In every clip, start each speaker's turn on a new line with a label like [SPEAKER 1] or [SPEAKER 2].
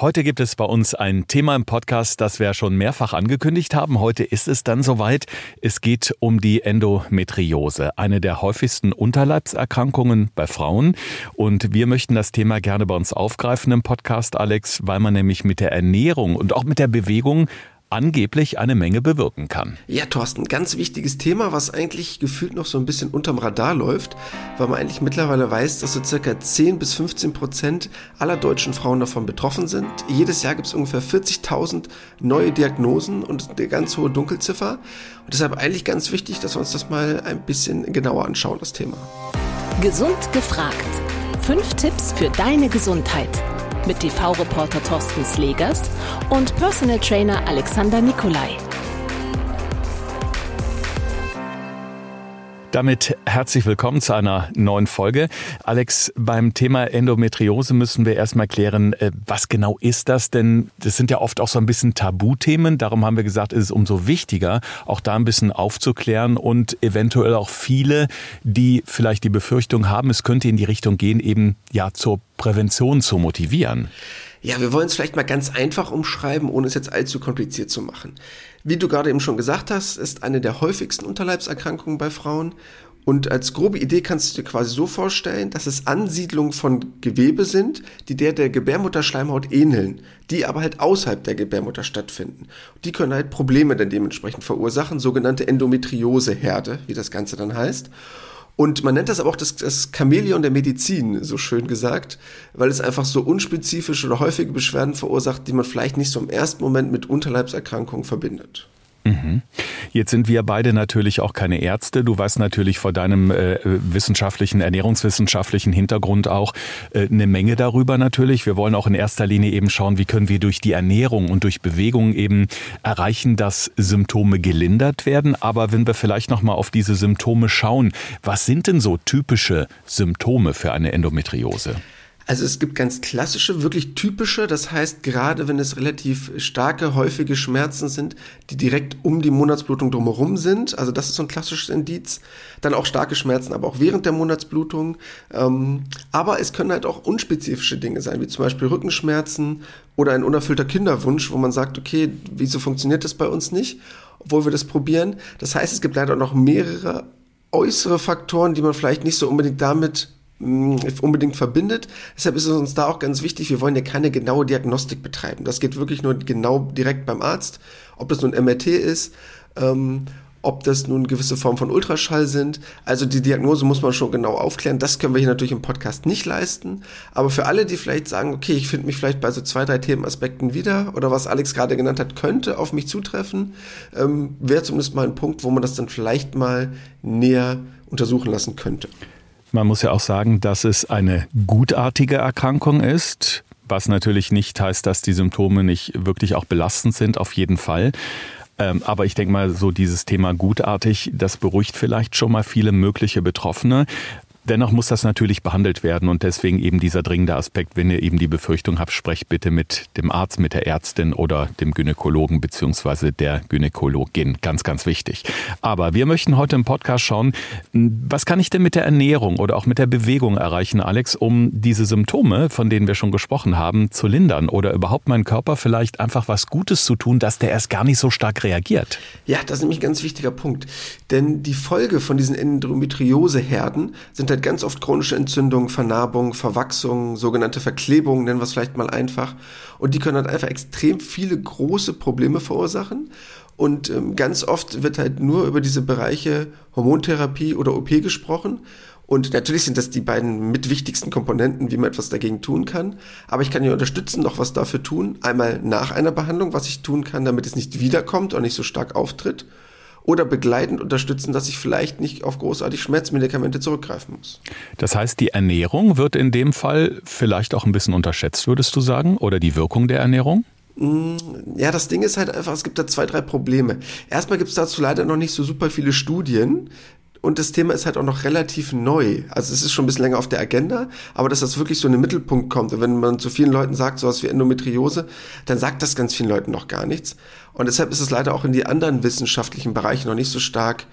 [SPEAKER 1] Heute gibt es bei uns ein Thema im Podcast, das wir schon mehrfach angekündigt haben. Heute ist es dann soweit. Es geht um die Endometriose, eine der häufigsten Unterleibserkrankungen bei Frauen. Und wir möchten das Thema gerne bei uns aufgreifen im Podcast, Alex, weil man nämlich mit der Ernährung und auch mit der Bewegung angeblich eine Menge bewirken kann.
[SPEAKER 2] Ja, Thorsten, ganz wichtiges Thema, was eigentlich gefühlt noch so ein bisschen unterm Radar läuft, weil man eigentlich mittlerweile weiß, dass so circa 10 bis 15 Prozent aller deutschen Frauen davon betroffen sind. Jedes Jahr gibt es ungefähr 40.000 neue Diagnosen und eine ganz hohe Dunkelziffer. Und deshalb eigentlich ganz wichtig, dass wir uns das mal ein bisschen genauer anschauen, das Thema.
[SPEAKER 3] Gesund gefragt. Fünf Tipps für deine Gesundheit mit TV-Reporter Thorsten Slegers und Personal Trainer Alexander Nikolai.
[SPEAKER 1] Damit herzlich willkommen zu einer neuen Folge. Alex, beim Thema Endometriose müssen wir erstmal klären, äh, was genau ist das? Denn das sind ja oft auch so ein bisschen Tabuthemen. Darum haben wir gesagt, ist es umso wichtiger, auch da ein bisschen aufzuklären und eventuell auch viele, die vielleicht die Befürchtung haben, es könnte in die Richtung gehen, eben ja zur Prävention zu motivieren.
[SPEAKER 2] Ja, wir wollen es vielleicht mal ganz einfach umschreiben, ohne es jetzt allzu kompliziert zu machen. Wie du gerade eben schon gesagt hast, ist eine der häufigsten Unterleibserkrankungen bei Frauen. Und als grobe Idee kannst du dir quasi so vorstellen, dass es Ansiedlungen von Gewebe sind, die der der Gebärmutterschleimhaut ähneln, die aber halt außerhalb der Gebärmutter stattfinden. Die können halt Probleme dann dementsprechend verursachen, sogenannte Endometrioseherde, wie das Ganze dann heißt. Und man nennt das aber auch das, das Chamäleon der Medizin, so schön gesagt, weil es einfach so unspezifische oder häufige Beschwerden verursacht, die man vielleicht nicht so im ersten Moment mit Unterleibserkrankungen verbindet.
[SPEAKER 1] Jetzt sind wir beide natürlich auch keine Ärzte. Du weißt natürlich vor deinem äh, wissenschaftlichen, ernährungswissenschaftlichen Hintergrund auch äh, eine Menge darüber natürlich. Wir wollen auch in erster Linie eben schauen, wie können wir durch die Ernährung und durch Bewegung eben erreichen, dass Symptome gelindert werden. Aber wenn wir vielleicht nochmal auf diese Symptome schauen, was sind denn so typische Symptome für eine Endometriose?
[SPEAKER 2] Also es gibt ganz klassische, wirklich typische, das heißt gerade wenn es relativ starke, häufige Schmerzen sind, die direkt um die Monatsblutung drumherum sind, also das ist so ein klassisches Indiz, dann auch starke Schmerzen, aber auch während der Monatsblutung, ähm, aber es können halt auch unspezifische Dinge sein, wie zum Beispiel Rückenschmerzen oder ein unerfüllter Kinderwunsch, wo man sagt, okay, wieso funktioniert das bei uns nicht, obwohl wir das probieren. Das heißt, es gibt leider auch noch mehrere äußere Faktoren, die man vielleicht nicht so unbedingt damit unbedingt verbindet. Deshalb ist es uns da auch ganz wichtig, wir wollen ja keine genaue Diagnostik betreiben. Das geht wirklich nur genau direkt beim Arzt, ob das nun MRT ist, ähm, ob das nun gewisse Formen von Ultraschall sind. Also die Diagnose muss man schon genau aufklären. Das können wir hier natürlich im Podcast nicht leisten. Aber für alle, die vielleicht sagen, okay, ich finde mich vielleicht bei so zwei, drei Themenaspekten wieder oder was Alex gerade genannt hat, könnte auf mich zutreffen, ähm, wäre zumindest mal ein Punkt, wo man das dann vielleicht mal näher untersuchen lassen könnte.
[SPEAKER 1] Man muss ja auch sagen, dass es eine gutartige Erkrankung ist, was natürlich nicht heißt, dass die Symptome nicht wirklich auch belastend sind, auf jeden Fall. Ähm, aber ich denke mal, so dieses Thema gutartig, das beruhigt vielleicht schon mal viele mögliche Betroffene. Dennoch muss das natürlich behandelt werden und deswegen eben dieser dringende Aspekt, wenn ihr eben die Befürchtung habt, sprecht bitte mit dem Arzt, mit der Ärztin oder dem Gynäkologen beziehungsweise der Gynäkologin. Ganz, ganz wichtig. Aber wir möchten heute im Podcast schauen, was kann ich denn mit der Ernährung oder auch mit der Bewegung erreichen, Alex, um diese Symptome, von denen wir schon gesprochen haben, zu lindern oder überhaupt meinen Körper vielleicht einfach was Gutes zu tun, dass der erst gar nicht so stark reagiert?
[SPEAKER 2] Ja, das ist nämlich ein ganz wichtiger Punkt. Denn die Folge von diesen Endometrioseherden sind halt ganz oft chronische Entzündungen, Vernarbungen, Verwachsungen, sogenannte Verklebungen, nennen wir es vielleicht mal einfach. Und die können halt einfach extrem viele große Probleme verursachen. Und ähm, ganz oft wird halt nur über diese Bereiche Hormontherapie oder OP gesprochen. Und natürlich sind das die beiden mitwichtigsten Komponenten, wie man etwas dagegen tun kann. Aber ich kann hier unterstützen, noch was dafür tun. Einmal nach einer Behandlung, was ich tun kann, damit es nicht wiederkommt und nicht so stark auftritt oder begleitend unterstützen, dass ich vielleicht nicht auf großartig Schmerzmedikamente zurückgreifen muss.
[SPEAKER 1] Das heißt, die Ernährung wird in dem Fall vielleicht auch ein bisschen unterschätzt, würdest du sagen, oder die Wirkung der Ernährung?
[SPEAKER 2] Mm, ja, das Ding ist halt einfach, es gibt da zwei, drei Probleme. Erstmal gibt es dazu leider noch nicht so super viele Studien. Und das Thema ist halt auch noch relativ neu. Also es ist schon ein bisschen länger auf der Agenda, aber dass das wirklich so in den Mittelpunkt kommt. Und wenn man zu vielen Leuten sagt, sowas wie Endometriose, dann sagt das ganz vielen Leuten noch gar nichts. Und deshalb ist es leider auch in die anderen wissenschaftlichen Bereiche noch nicht so stark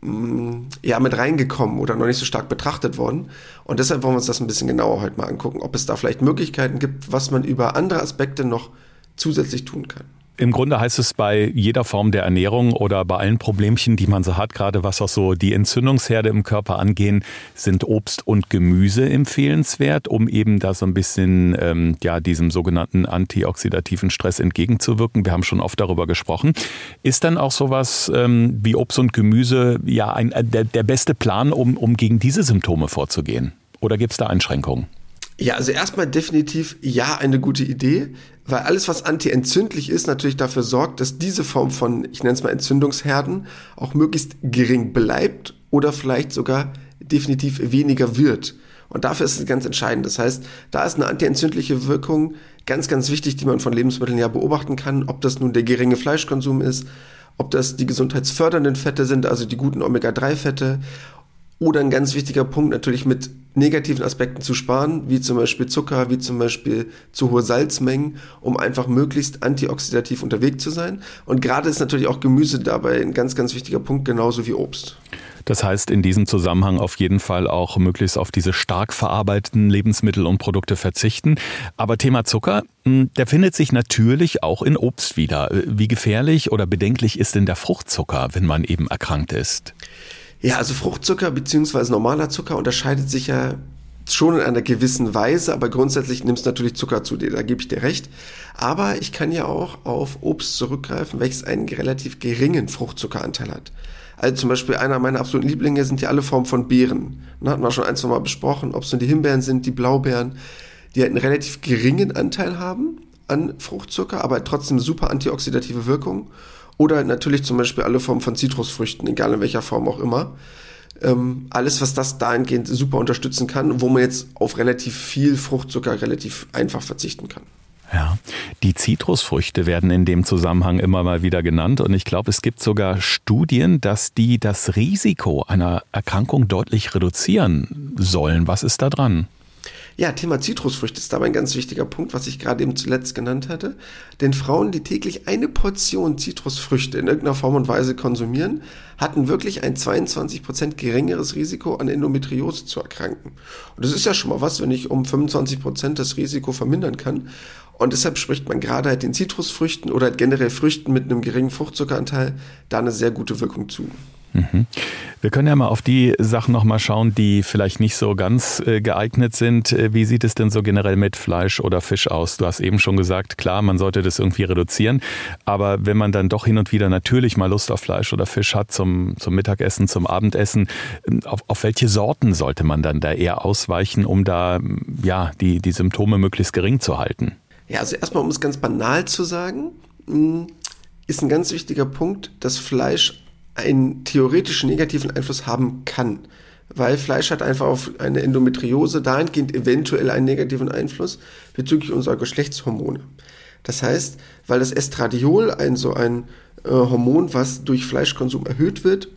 [SPEAKER 2] mm, ja, mit reingekommen oder noch nicht so stark betrachtet worden. Und deshalb wollen wir uns das ein bisschen genauer heute mal angucken, ob es da vielleicht Möglichkeiten gibt, was man über andere Aspekte noch zusätzlich tun kann.
[SPEAKER 1] Im Grunde heißt es bei jeder Form der Ernährung oder bei allen Problemchen, die man so hat, gerade was auch so die Entzündungsherde im Körper angehen, sind Obst und Gemüse empfehlenswert, um eben da so ein bisschen ähm, ja diesem sogenannten antioxidativen Stress entgegenzuwirken. Wir haben schon oft darüber gesprochen. Ist dann auch sowas ähm, wie Obst und Gemüse ja ein, äh, der, der beste Plan, um, um gegen diese Symptome vorzugehen? Oder gibt es da Einschränkungen?
[SPEAKER 2] Ja, also erstmal definitiv ja eine gute Idee, weil alles, was antientzündlich ist, natürlich dafür sorgt, dass diese Form von, ich nenne es mal Entzündungsherden, auch möglichst gering bleibt oder vielleicht sogar definitiv weniger wird. Und dafür ist es ganz entscheidend. Das heißt, da ist eine antientzündliche Wirkung ganz, ganz wichtig, die man von Lebensmitteln ja beobachten kann, ob das nun der geringe Fleischkonsum ist, ob das die gesundheitsfördernden Fette sind, also die guten Omega-3-Fette, oder ein ganz wichtiger Punkt natürlich mit negativen Aspekten zu sparen, wie zum Beispiel Zucker, wie zum Beispiel zu hohe Salzmengen, um einfach möglichst antioxidativ unterwegs zu sein. Und gerade ist natürlich auch Gemüse dabei ein ganz, ganz wichtiger Punkt, genauso wie Obst.
[SPEAKER 1] Das heißt, in diesem Zusammenhang auf jeden Fall auch möglichst auf diese stark verarbeiteten Lebensmittel und Produkte verzichten. Aber Thema Zucker, hm, der findet sich natürlich auch in Obst wieder. Wie gefährlich oder bedenklich ist denn der Fruchtzucker, wenn man eben erkrankt ist?
[SPEAKER 2] Ja, also Fruchtzucker bzw. normaler Zucker unterscheidet sich ja schon in einer gewissen Weise, aber grundsätzlich nimmst du natürlich Zucker zu dir, da gebe ich dir recht. Aber ich kann ja auch auf Obst zurückgreifen, welches einen relativ geringen Fruchtzuckeranteil hat. Also zum Beispiel einer meiner absoluten Lieblinge sind ja alle Formen von Beeren. Da hatten wir schon ein, zwei Mal besprochen, ob es nun die Himbeeren sind, die Blaubeeren, die halt einen relativ geringen Anteil haben an Fruchtzucker, aber trotzdem super antioxidative Wirkung. Oder natürlich zum Beispiel alle Formen von Zitrusfrüchten, egal in welcher Form auch immer. Ähm, alles, was das dahingehend super unterstützen kann, wo man jetzt auf relativ viel Fruchtzucker relativ einfach verzichten kann.
[SPEAKER 1] Ja, die Zitrusfrüchte werden in dem Zusammenhang immer mal wieder genannt und ich glaube, es gibt sogar Studien, dass die das Risiko einer Erkrankung deutlich reduzieren sollen. Was ist da dran?
[SPEAKER 2] Ja, Thema Zitrusfrüchte ist dabei ein ganz wichtiger Punkt, was ich gerade eben zuletzt genannt hatte. Denn Frauen, die täglich eine Portion Zitrusfrüchte in irgendeiner Form und Weise konsumieren, hatten wirklich ein 22% geringeres Risiko an Endometriose zu erkranken. Und das ist ja schon mal was, wenn ich um 25% das Risiko vermindern kann. Und deshalb spricht man gerade halt den Zitrusfrüchten oder halt generell Früchten mit einem geringen Fruchtzuckeranteil da eine sehr gute Wirkung zu.
[SPEAKER 1] Mhm. Wir können ja mal auf die Sachen nochmal schauen, die vielleicht nicht so ganz äh, geeignet sind. Äh, wie sieht es denn so generell mit Fleisch oder Fisch aus? Du hast eben schon gesagt, klar, man sollte das irgendwie reduzieren. Aber wenn man dann doch hin und wieder natürlich mal Lust auf Fleisch oder Fisch hat zum, zum Mittagessen, zum Abendessen, ähm, auf, auf welche Sorten sollte man dann da eher ausweichen, um da ja, die, die Symptome möglichst gering zu halten?
[SPEAKER 2] Ja, also erstmal, um es ganz banal zu sagen, mm, ist ein ganz wichtiger Punkt, dass Fleisch einen theoretischen negativen Einfluss haben kann. Weil Fleisch hat einfach auf eine Endometriose dahingehend eventuell einen negativen Einfluss bezüglich unserer Geschlechtshormone. Das heißt, weil das Estradiol, ein so ein äh, Hormon, was durch Fleischkonsum erhöht wird,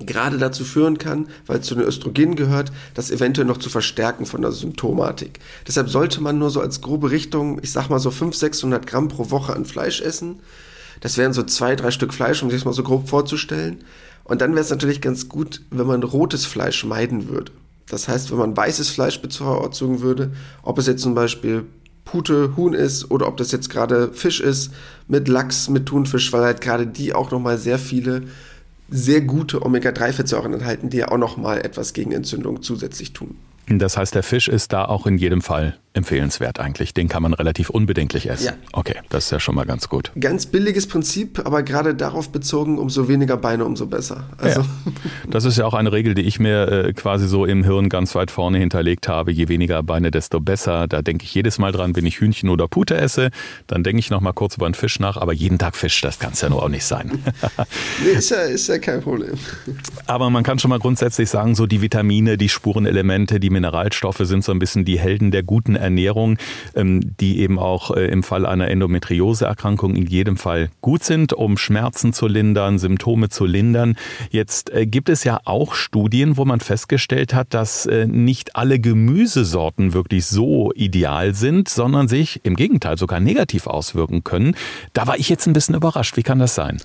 [SPEAKER 2] gerade dazu führen kann, weil es zu den Östrogenen gehört, das eventuell noch zu verstärken von der Symptomatik. Deshalb sollte man nur so als grobe Richtung, ich sag mal so 500, 600 Gramm pro Woche an Fleisch essen das wären so zwei, drei Stück Fleisch, um sich das mal so grob vorzustellen. Und dann wäre es natürlich ganz gut, wenn man rotes Fleisch meiden würde. Das heißt, wenn man weißes Fleisch bevorzugen würde, ob es jetzt zum Beispiel Pute, Huhn ist oder ob das jetzt gerade Fisch ist mit Lachs, mit Thunfisch, weil halt gerade die auch nochmal sehr viele sehr gute Omega-3-Fettsäuren enthalten, die ja auch nochmal etwas gegen Entzündung zusätzlich tun.
[SPEAKER 1] Das heißt, der Fisch ist da auch in jedem Fall empfehlenswert eigentlich. Den kann man relativ unbedenklich essen. Ja. Okay, das ist ja schon mal ganz gut.
[SPEAKER 2] Ganz billiges Prinzip, aber gerade darauf bezogen, umso weniger Beine, umso besser.
[SPEAKER 1] Also. Ja. Das ist ja auch eine Regel, die ich mir äh, quasi so im Hirn ganz weit vorne hinterlegt habe. Je weniger Beine, desto besser. Da denke ich jedes Mal dran, wenn ich Hühnchen oder Pute esse, dann denke ich noch mal kurz über einen Fisch nach. Aber jeden Tag Fisch, das kann es ja nur auch nicht sein.
[SPEAKER 2] nee, ist ja, ist ja kein Problem.
[SPEAKER 1] Aber man kann schon mal grundsätzlich sagen, so die Vitamine, die Spurenelemente, die Mineralstoffe sind so ein bisschen die Helden der guten Ernährung, ähm, die eben auch äh, im Fall einer Endometrioseerkrankung in jedem Fall gut sind, um Schmerzen zu lindern, Symptome zu lindern. Jetzt äh, gibt es ja auch Studien, wo man festgestellt hat, dass äh, nicht alle Gemüsesorten wirklich so ideal sind, sondern sich im Gegenteil sogar negativ auswirken können. Da war ich jetzt ein bisschen überrascht. Wie kann das sein?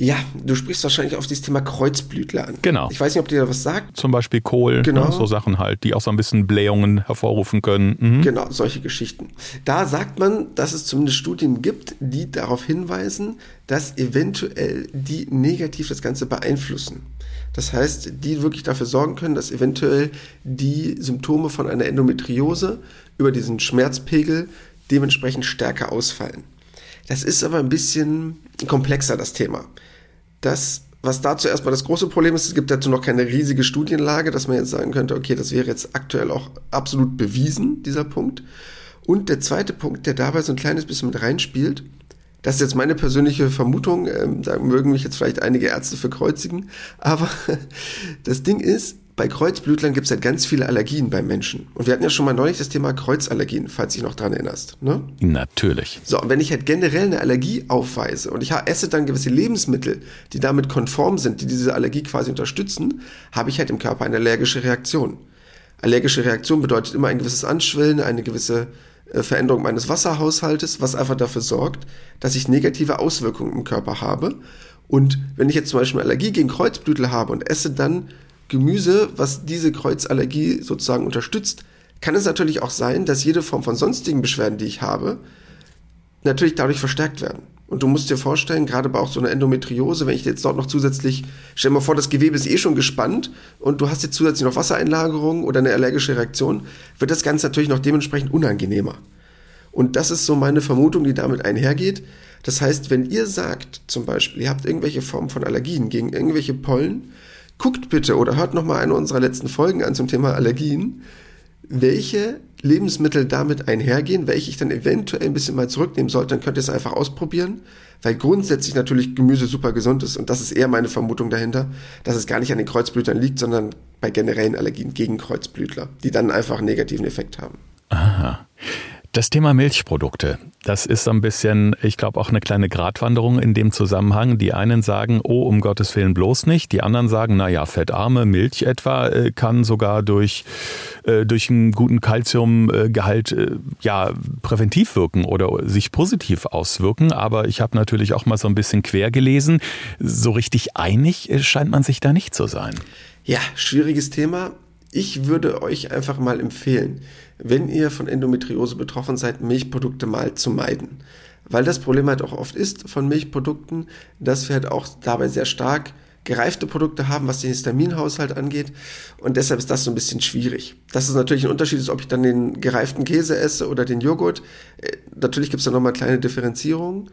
[SPEAKER 2] Ja, du sprichst wahrscheinlich auf dieses Thema Kreuzblütler an.
[SPEAKER 1] Genau.
[SPEAKER 2] Ich weiß nicht, ob dir da was sagt.
[SPEAKER 1] Zum Beispiel Kohl,
[SPEAKER 2] Genau.
[SPEAKER 1] ne, so Sachen halt, die auch so ein bisschen Blähungen hervorrufen können. Mhm.
[SPEAKER 2] Genau, solche Geschichten. Da sagt man, dass es zumindest Studien gibt, die darauf hinweisen, dass eventuell die negativ das Ganze beeinflussen. Das heißt, die wirklich dafür sorgen können, dass eventuell die Symptome von einer Endometriose über diesen Schmerzpegel dementsprechend stärker ausfallen. Das ist aber ein bisschen komplexer, das Thema. Das, was dazu erstmal das große Problem ist, es gibt dazu noch keine riesige Studienlage, dass man jetzt sagen könnte, okay, das wäre jetzt aktuell auch absolut bewiesen, dieser Punkt. Und der zweite Punkt, der dabei so ein kleines bisschen mit reinspielt, das ist jetzt meine persönliche Vermutung, ähm, da mögen mich jetzt vielleicht einige Ärzte verkreuzigen, aber das Ding ist, bei Kreuzblütlern gibt es halt ganz viele Allergien beim Menschen. Und wir hatten ja schon mal neulich das Thema Kreuzallergien, falls du dich noch dran erinnerst. Ne?
[SPEAKER 1] Natürlich.
[SPEAKER 2] So, und wenn ich halt generell eine Allergie aufweise und ich esse dann gewisse Lebensmittel, die damit konform sind, die diese Allergie quasi unterstützen, habe ich halt im Körper eine allergische Reaktion. Allergische Reaktion bedeutet immer ein gewisses Anschwellen, eine gewisse äh, Veränderung meines Wasserhaushaltes, was einfach dafür sorgt, dass ich negative Auswirkungen im Körper habe. Und wenn ich jetzt zum Beispiel eine Allergie gegen Kreuzblütel habe und esse dann Gemüse, was diese Kreuzallergie sozusagen unterstützt, kann es natürlich auch sein, dass jede Form von sonstigen Beschwerden, die ich habe, natürlich dadurch verstärkt werden. Und du musst dir vorstellen, gerade bei auch so einer Endometriose, wenn ich jetzt dort noch zusätzlich, stell dir mal vor, das Gewebe ist eh schon gespannt und du hast jetzt zusätzlich noch Wassereinlagerung oder eine allergische Reaktion, wird das Ganze natürlich noch dementsprechend unangenehmer. Und das ist so meine Vermutung, die damit einhergeht. Das heißt, wenn ihr sagt, zum Beispiel, ihr habt irgendwelche Formen von Allergien gegen irgendwelche Pollen, guckt bitte oder hört nochmal eine unserer letzten Folgen an zum Thema Allergien, welche Lebensmittel damit einhergehen, welche ich dann eventuell ein bisschen mal zurücknehmen sollte, dann könnt ihr es einfach ausprobieren, weil grundsätzlich natürlich Gemüse super gesund ist und das ist eher meine Vermutung dahinter, dass es gar nicht an den Kreuzblütlern liegt, sondern bei generellen Allergien gegen Kreuzblütler, die dann einfach einen negativen Effekt haben.
[SPEAKER 1] Aha. Das Thema Milchprodukte, das ist so ein bisschen, ich glaube, auch eine kleine Gratwanderung in dem Zusammenhang. Die einen sagen, oh, um Gottes Willen bloß nicht. Die anderen sagen, na ja, fettarme Milch etwa äh, kann sogar durch, äh, durch einen guten Kalziumgehalt äh, ja präventiv wirken oder sich positiv auswirken. Aber ich habe natürlich auch mal so ein bisschen quer gelesen. So richtig einig äh, scheint man sich da nicht zu sein.
[SPEAKER 2] Ja, schwieriges Thema. Ich würde euch einfach mal empfehlen, wenn ihr von Endometriose betroffen seid, Milchprodukte mal zu meiden. Weil das Problem halt auch oft ist von Milchprodukten, dass wir halt auch dabei sehr stark gereifte Produkte haben, was den Histaminhaushalt angeht. Und deshalb ist das so ein bisschen schwierig. Dass es natürlich ein Unterschied ist, ob ich dann den gereiften Käse esse oder den Joghurt. Äh, Natürlich gibt es da nochmal kleine Differenzierungen.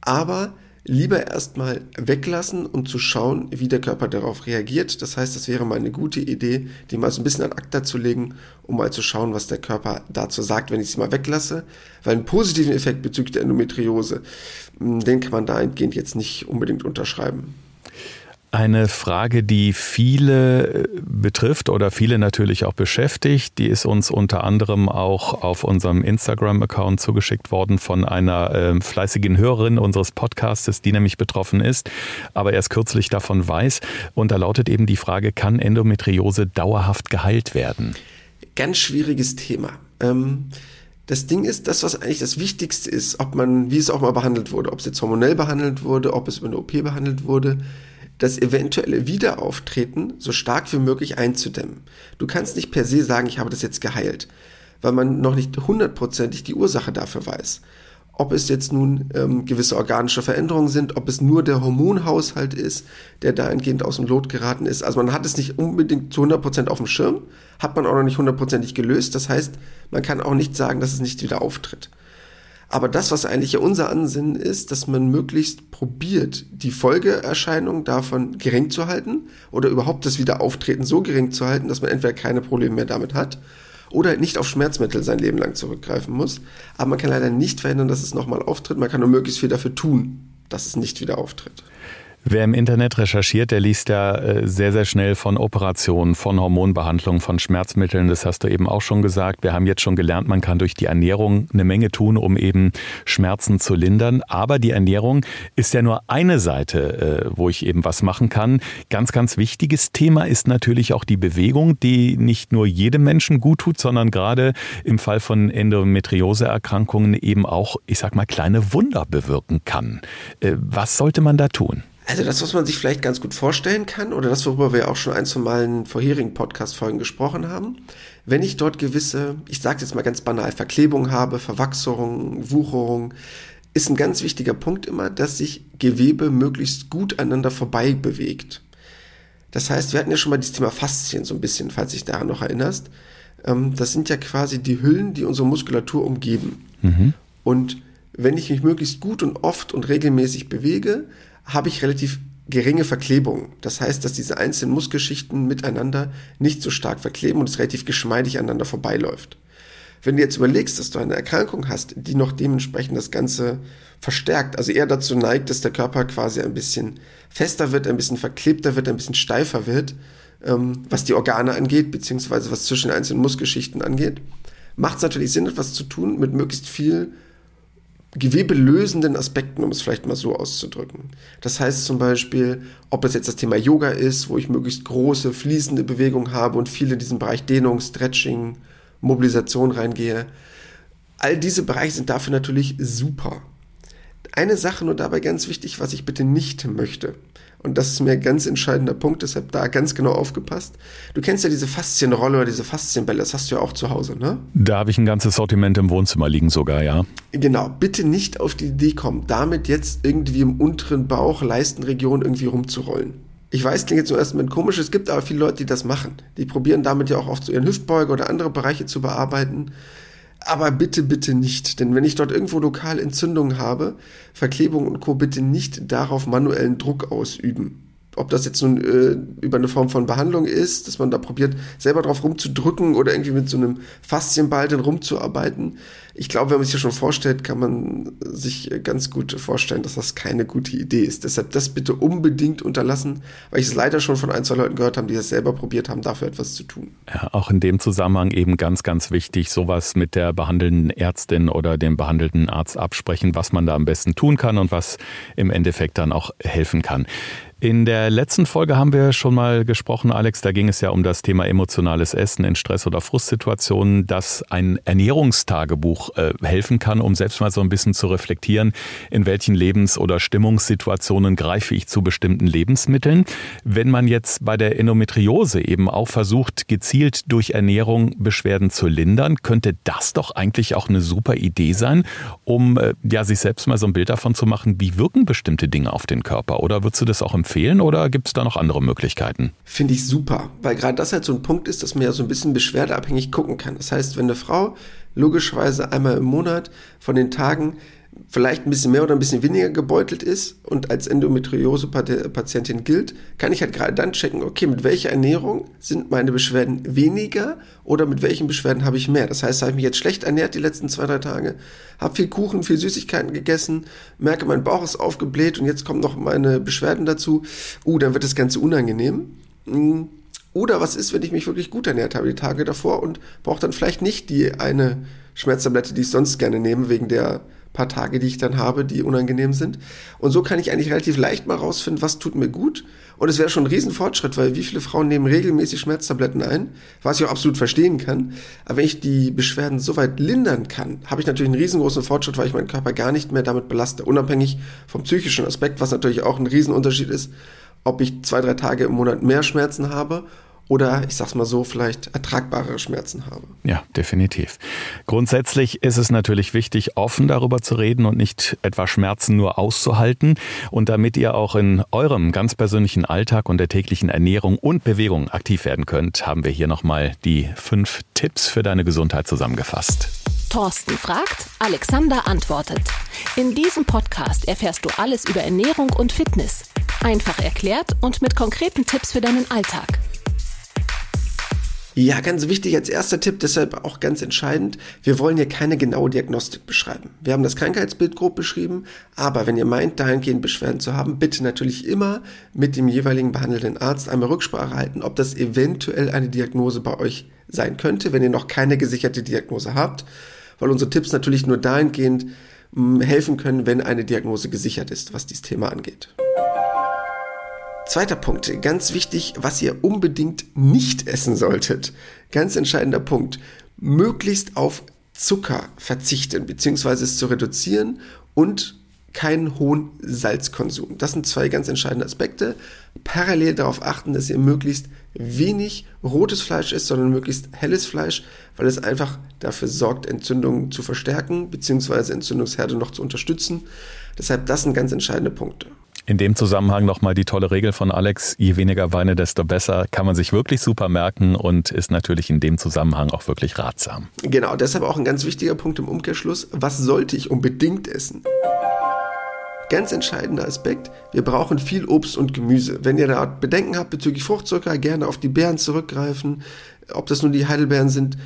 [SPEAKER 2] Aber lieber erstmal weglassen, um zu schauen, wie der Körper darauf reagiert. Das heißt, das wäre mal eine gute Idee, die mal so ein bisschen an ACTA zu legen, um mal zu schauen, was der Körper dazu sagt, wenn ich sie mal weglasse. Weil einen positiven Effekt bezüglich der Endometriose, mh, den kann man dahingehend jetzt nicht unbedingt unterschreiben.
[SPEAKER 1] Eine Frage, die viele äh, betrifft oder viele natürlich auch beschäftigt, die ist uns unter anderem auch auf unserem Instagram-Account zugeschickt worden von einer äh, fleißigen Hörerin unseres Podcastes, die nämlich betroffen ist, aber erst kürzlich davon weiß. Und da lautet eben die Frage, kann Endometriose dauerhaft geheilt werden?
[SPEAKER 2] Ganz schwieriges Thema. Ähm, das Ding ist, das, was eigentlich das Wichtigste ist, ob man, wie es auch mal behandelt wurde, ob es jetzt hormonell behandelt wurde, ob es über eine OP behandelt wurde, das eventuelle Wiederauftreten so stark wie möglich einzudämmen. Du kannst nicht per se sagen, ich habe das jetzt geheilt, weil man noch nicht hundertprozentig die Ursache dafür weiß. Ob es jetzt nun ähm, gewisse organische Veränderungen sind, ob es nur der Hormonhaushalt ist, der dahingehend aus dem Lot geraten ist. Also man hat es nicht unbedingt zu 100% auf dem Schirm, hat man auch noch nicht hundertprozentig gelöst. Das heißt, man kann auch nicht sagen, dass es nicht wieder auftritt. Aber das, was eigentlich ja unser Ansinnen ist, dass man möglichst probiert, die Folgeerscheinung davon gering zu halten oder überhaupt das Wiederauftreten so gering zu halten, dass man entweder keine Probleme mehr damit hat oder nicht auf Schmerzmittel sein Leben lang zurückgreifen muss. Aber man kann leider nicht verhindern, dass es nochmal auftritt. Man kann nur möglichst viel dafür tun, dass es nicht wieder auftritt.
[SPEAKER 1] Wer im Internet recherchiert, der liest ja äh, sehr, sehr schnell von Operationen, von Hormonbehandlungen, von Schmerzmitteln. Das hast du eben auch schon gesagt. Wir haben jetzt schon gelernt, man kann durch die Ernährung eine Menge tun, um eben Schmerzen zu lindern. Aber die Ernährung ist ja nur eine Seite, äh, wo ich eben was machen kann. Ganz, ganz wichtiges Thema ist natürlich auch die Bewegung, die nicht nur jedem Menschen gut tut, sondern gerade im Fall von Endometrioseerkrankungen eben auch, ich sag mal, kleine Wunder bewirken kann. Äh, Was sollte man da tun?
[SPEAKER 2] Also das, was man sich vielleicht ganz gut vorstellen kann, oder das, worüber wir auch schon ein, zwei Mal in vorherigen Podcast-Folgen gesprochen haben, wenn ich dort gewisse, ich sage jetzt mal ganz banal, Verklebung habe, Verwachserung, Wucherung, ist ein ganz wichtiger Punkt immer, dass sich Gewebe möglichst gut aneinander vorbei bewegt. Das heißt, wir hatten ja schon mal das Thema Faszien so ein bisschen, falls dich daran noch erinnerst. Ähm, das sind ja quasi die Hüllen, die unsere Muskulatur umgeben. Mhm. Und wenn ich mich möglichst gut und oft und regelmäßig bewege, habe ich relativ geringe Verklebung. Das heißt, dass diese einzelnen Muskelschichten miteinander nicht so stark verkleben und es relativ geschmeidig aneinander vorbeiläuft. Wenn du jetzt überlegst, dass du eine Erkrankung hast, die noch dementsprechend das Ganze verstärkt, also eher dazu neigt, dass der Körper quasi ein bisschen fester wird, ein bisschen verklebter wird, ein bisschen steifer wird, ähm, was die Organe angeht, beziehungsweise was zwischen den einzelnen Muskelschichten angeht, macht es natürlich Sinn, etwas zu tun mit möglichst viel gewebelösenden Aspekten, um es vielleicht mal so auszudrücken. Das heißt zum Beispiel, ob es jetzt das Thema Yoga ist, wo ich möglichst große, fließende Bewegungen habe und viel in diesen Bereich Dehnung, Stretching, Mobilisation reingehe. All diese Bereiche sind dafür natürlich super. Eine Sache nur dabei ganz wichtig, was ich bitte nicht möchte. Und das ist mir ein ganz entscheidender Punkt, deshalb da ganz genau aufgepasst. Du kennst ja diese Faszienrolle oder diese Faszienbälle, das hast du ja auch zu Hause, ne?
[SPEAKER 1] Da habe ich ein ganzes Sortiment im Wohnzimmer liegen sogar, ja.
[SPEAKER 2] Genau, bitte nicht auf die Idee kommen, damit jetzt irgendwie im unteren Bauch, Leistenregion irgendwie rumzurollen. Ich weiß, klingt jetzt zum ersten Mal komisch, es gibt aber viele Leute, die das machen. Die probieren damit ja auch oft so ihren Hüftbeuger oder andere Bereiche zu bearbeiten. Aber bitte, bitte nicht. Denn wenn ich dort irgendwo lokal Entzündungen habe, Verklebung und Co., bitte nicht darauf manuellen Druck ausüben ob das jetzt nun äh, über eine Form von Behandlung ist, dass man da probiert, selber drauf rumzudrücken oder irgendwie mit so einem Faszienball dann rumzuarbeiten. Ich glaube, wenn man sich das schon vorstellt, kann man sich ganz gut vorstellen, dass das keine gute Idee ist. Deshalb das bitte unbedingt unterlassen, weil ich es leider schon von ein, zwei Leuten gehört habe, die das selber probiert haben, dafür etwas zu tun.
[SPEAKER 1] Ja, auch in dem Zusammenhang eben ganz, ganz wichtig, sowas mit der behandelnden Ärztin oder dem behandelnden Arzt absprechen, was man da am besten tun kann und was im Endeffekt dann auch helfen kann. In der letzten Folge haben wir schon mal gesprochen, Alex, da ging es ja um das Thema emotionales Essen in Stress- oder Frustsituationen, dass ein Ernährungstagebuch äh, helfen kann, um selbst mal so ein bisschen zu reflektieren, in welchen Lebens- oder Stimmungssituationen greife ich zu bestimmten Lebensmitteln. Wenn man jetzt bei der Endometriose eben auch versucht, gezielt durch Ernährung Beschwerden zu lindern, könnte das doch eigentlich auch eine super Idee sein, um äh, ja sich selbst mal so ein Bild davon zu machen, wie wirken bestimmte Dinge auf den Körper. Oder würdest du das auch empfehlen? Empfehlen oder gibt es da noch andere Möglichkeiten?
[SPEAKER 2] Finde ich super, weil gerade das halt so ein Punkt ist, dass man ja so ein bisschen beschwerdeabhängig gucken kann. Das heißt, wenn eine Frau logischerweise einmal im Monat von den Tagen vielleicht ein bisschen mehr oder ein bisschen weniger gebeutelt ist und als Endometriose-Patientin gilt, kann ich halt gerade dann checken, okay, mit welcher Ernährung sind meine Beschwerden weniger oder mit welchen Beschwerden habe ich mehr. Das heißt, habe ich mich jetzt schlecht ernährt die letzten zwei, drei Tage, habe viel Kuchen, viel Süßigkeiten gegessen, merke, mein Bauch ist aufgebläht und jetzt kommen noch meine Beschwerden dazu. Uh, dann wird das Ganze unangenehm. Hm. Oder was ist, wenn ich mich wirklich gut ernährt habe die Tage davor und brauche dann vielleicht nicht die eine Schmerztablette, die ich sonst gerne nehme, wegen der paar Tage, die ich dann habe, die unangenehm sind. Und so kann ich eigentlich relativ leicht mal rausfinden, was tut mir gut. Und es wäre schon ein Riesenfortschritt, weil wie viele Frauen nehmen regelmäßig Schmerztabletten ein, was ich auch absolut verstehen kann. Aber wenn ich die Beschwerden so weit lindern kann, habe ich natürlich einen riesengroßen Fortschritt, weil ich meinen Körper gar nicht mehr damit belaste. Unabhängig vom psychischen Aspekt, was natürlich auch ein Riesenunterschied ist, ob ich zwei, drei Tage im Monat mehr Schmerzen habe oder ich sag's mal so, vielleicht ertragbare Schmerzen habe.
[SPEAKER 1] Ja, definitiv. Grundsätzlich ist es natürlich wichtig, offen darüber zu reden und nicht etwa Schmerzen nur auszuhalten. Und damit ihr auch in eurem ganz persönlichen Alltag und der täglichen Ernährung und Bewegung aktiv werden könnt, haben wir hier nochmal die fünf Tipps für deine Gesundheit zusammengefasst.
[SPEAKER 3] Thorsten fragt, Alexander antwortet. In diesem Podcast erfährst du alles über Ernährung und Fitness. Einfach erklärt und mit konkreten Tipps für deinen Alltag.
[SPEAKER 2] Ja, ganz wichtig als erster Tipp, deshalb auch ganz entscheidend. Wir wollen hier keine genaue Diagnostik beschreiben. Wir haben das Krankheitsbild grob beschrieben, aber wenn ihr meint, dahingehend Beschwerden zu haben, bitte natürlich immer mit dem jeweiligen behandelnden Arzt einmal Rücksprache halten, ob das eventuell eine Diagnose bei euch sein könnte, wenn ihr noch keine gesicherte Diagnose habt, weil unsere Tipps natürlich nur dahingehend hm, helfen können, wenn eine Diagnose gesichert ist, was dieses Thema angeht. Zweiter Punkt, ganz wichtig, was ihr unbedingt nicht essen solltet. Ganz entscheidender Punkt, möglichst auf Zucker verzichten, beziehungsweise es zu reduzieren und keinen hohen Salzkonsum. Das sind zwei ganz entscheidende Aspekte. Parallel darauf achten, dass ihr möglichst wenig rotes Fleisch isst, sondern möglichst helles Fleisch, weil es einfach dafür sorgt, Entzündungen zu verstärken, beziehungsweise Entzündungsherde noch zu unterstützen. Deshalb, das sind ganz entscheidende Punkte.
[SPEAKER 1] In dem Zusammenhang nochmal die tolle Regel von Alex, je weniger Weine, desto besser, kann man sich wirklich super merken und ist natürlich in dem Zusammenhang auch wirklich ratsam.
[SPEAKER 2] Genau, deshalb auch ein ganz wichtiger Punkt im Umkehrschluss, was sollte ich unbedingt essen? Ganz entscheidender Aspekt, wir brauchen viel Obst und Gemüse. Wenn ihr da Bedenken habt bezüglich Fruchtzucker, gerne auf die Beeren zurückgreifen. Ob das nun die Heidelbeeren sind,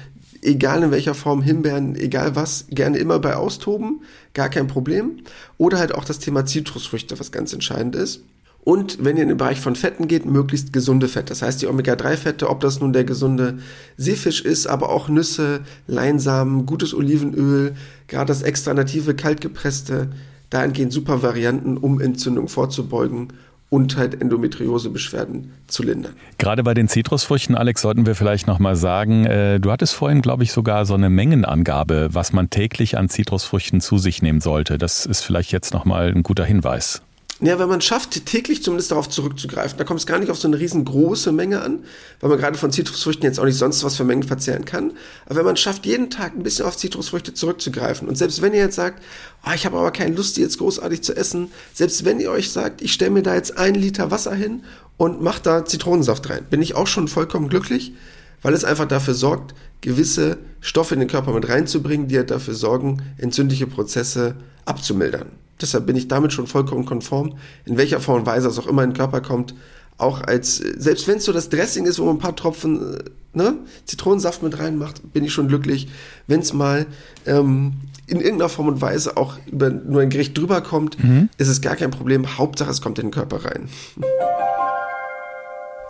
[SPEAKER 2] egal in welcher Form, Himbeeren, egal was, gerne immer bei austoben, gar kein Problem. Oder halt auch das Thema Zitrusfrüchte, was ganz entscheidend ist. Und wenn ihr in den Bereich von Fetten geht, möglichst gesunde Fette. Das heißt, die Omega-3-Fette, ob das nun der gesunde Seefisch ist, aber auch Nüsse, Leinsamen, gutes Olivenöl, gerade das extra native kaltgepresste, dahingehend super Varianten, um Entzündung vorzubeugen und halt Endometriosebeschwerden zu lindern.
[SPEAKER 1] Gerade bei den Zitrusfrüchten, Alex, sollten wir vielleicht nochmal sagen, äh, du hattest vorhin, glaube ich, sogar so eine Mengenangabe, was man täglich an Zitrusfrüchten zu sich nehmen sollte. Das ist vielleicht jetzt nochmal ein guter Hinweis.
[SPEAKER 2] Ja, wenn man schafft, täglich zumindest darauf zurückzugreifen, da kommt es gar nicht auf so eine riesengroße Menge an, weil man gerade von Zitrusfrüchten jetzt auch nicht sonst was für Mengen verzehren kann. Aber wenn man schafft, jeden Tag ein bisschen auf Zitrusfrüchte zurückzugreifen und selbst wenn ihr jetzt sagt, oh, ich habe aber keine Lust, die jetzt großartig zu essen, selbst wenn ihr euch sagt, ich stelle mir da jetzt einen Liter Wasser hin und mache da Zitronensaft rein, bin ich auch schon vollkommen glücklich, weil es einfach dafür sorgt, gewisse Stoffe in den Körper mit reinzubringen, die halt dafür sorgen, entzündliche Prozesse abzumildern. Deshalb bin ich damit schon vollkommen konform, in welcher Form und Weise es auch immer in den Körper kommt. Auch als, selbst wenn es so das Dressing ist, wo man ein paar Tropfen äh, ne, Zitronensaft mit reinmacht, bin ich schon glücklich. Wenn es mal ähm, in irgendeiner Form und Weise auch über nur ein Gericht drüber kommt, mhm. ist es gar kein Problem. Hauptsache, es kommt in den Körper rein.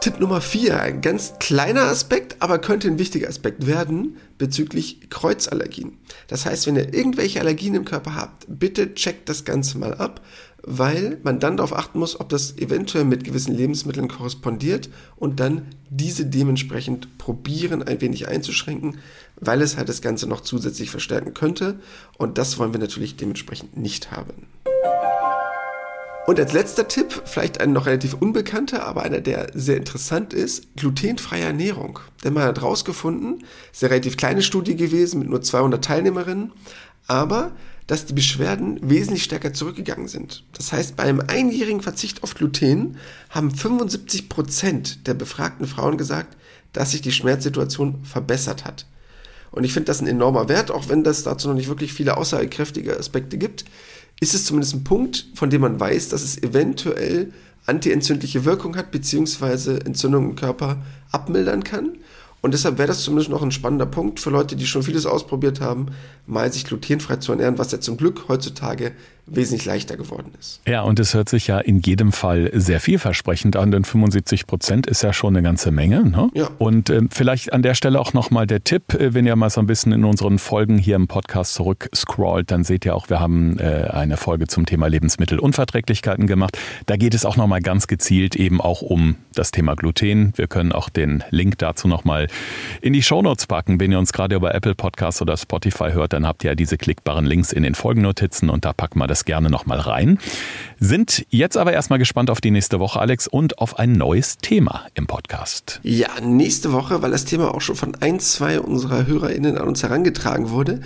[SPEAKER 2] Tipp Nummer vier, ein ganz kleiner Aspekt, aber könnte ein wichtiger Aspekt werden bezüglich Kreuzallergien. Das heißt, wenn ihr irgendwelche Allergien im Körper habt, bitte checkt das Ganze mal ab, weil man dann darauf achten muss, ob das eventuell mit gewissen Lebensmitteln korrespondiert und dann diese dementsprechend probieren, ein wenig einzuschränken, weil es halt das Ganze noch zusätzlich verstärken könnte und das wollen wir natürlich dementsprechend nicht haben. Und als letzter Tipp, vielleicht ein noch relativ unbekannter, aber einer, der sehr interessant ist, glutenfreie Ernährung. Denn man hat herausgefunden, ist eine relativ kleine Studie gewesen mit nur 200 Teilnehmerinnen, aber dass die Beschwerden wesentlich stärker zurückgegangen sind. Das heißt, bei einem einjährigen Verzicht auf Gluten haben 75 Prozent der befragten Frauen gesagt, dass sich die Schmerzsituation verbessert hat. Und ich finde das ein enormer Wert, auch wenn das dazu noch nicht wirklich viele aussagekräftige Aspekte gibt ist es zumindest ein Punkt, von dem man weiß, dass es eventuell antientzündliche Wirkung hat, beziehungsweise Entzündungen im Körper abmildern kann. Und deshalb wäre das zumindest noch ein spannender Punkt für Leute, die schon vieles ausprobiert haben, mal sich glutenfrei zu ernähren, was ja zum Glück heutzutage wesentlich leichter geworden ist.
[SPEAKER 1] Ja, und es hört sich ja in jedem Fall sehr vielversprechend an, denn 75 Prozent ist ja schon eine ganze Menge. Ne? Ja. Und äh, vielleicht an der Stelle auch nochmal der Tipp, äh, wenn ihr mal so ein bisschen in unseren Folgen hier im Podcast zurückscrollt, dann seht ihr auch, wir haben äh, eine Folge zum Thema Lebensmittelunverträglichkeiten gemacht. Da geht es auch nochmal ganz gezielt eben auch um das Thema Gluten. Wir können auch den Link dazu nochmal in die Shownotes packen. Wenn ihr uns gerade über Apple Podcasts oder Spotify hört, dann habt ihr ja diese klickbaren Links in den Folgennotizen und da packen wir das das gerne nochmal rein. Sind jetzt aber erstmal gespannt auf die nächste Woche, Alex, und auf ein neues Thema im Podcast.
[SPEAKER 2] Ja, nächste Woche, weil das Thema auch schon von ein, zwei unserer HörerInnen an uns herangetragen wurde,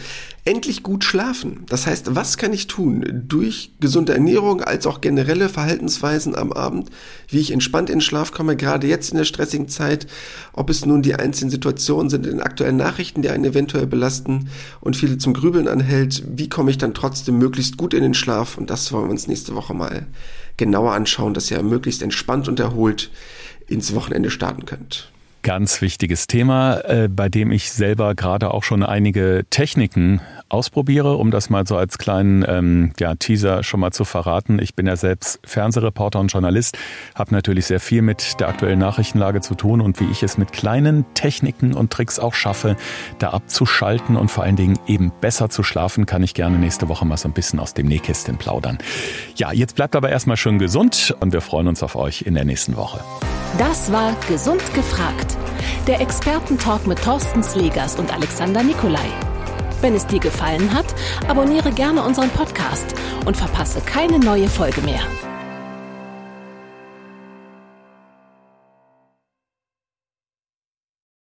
[SPEAKER 2] endlich gut schlafen. Das heißt, was kann ich tun durch gesunde Ernährung als auch generelle Verhaltensweisen am Abend, wie ich entspannt in Schlaf komme, gerade jetzt in der stressigen Zeit, ob es nun die einzelnen Situationen sind in aktuellen Nachrichten, die einen eventuell belasten und viele zum Grübeln anhält, wie komme ich dann trotzdem möglichst gut in den Schlaf und das wollen wir uns nächste Woche mal genauer anschauen, dass ihr möglichst entspannt und erholt ins Wochenende starten könnt.
[SPEAKER 1] Ganz wichtiges Thema, äh, bei dem ich selber gerade auch schon einige Techniken ausprobiere, um das mal so als kleinen ähm, ja, Teaser schon mal zu verraten. Ich bin ja selbst Fernsehreporter und Journalist, habe natürlich sehr viel mit der aktuellen Nachrichtenlage zu tun und wie ich es mit kleinen Techniken und Tricks auch schaffe, da abzuschalten und vor allen Dingen eben besser zu schlafen, kann ich gerne nächste Woche mal so ein bisschen aus dem Nähkästchen plaudern. Ja, jetzt bleibt aber erstmal schön gesund und wir freuen uns auf euch in der nächsten Woche.
[SPEAKER 3] Das war Gesund gefragt. Der Expertentalk mit Thorsten Slegers und Alexander Nikolai. Wenn es dir gefallen hat, abonniere gerne unseren Podcast und verpasse keine neue Folge mehr.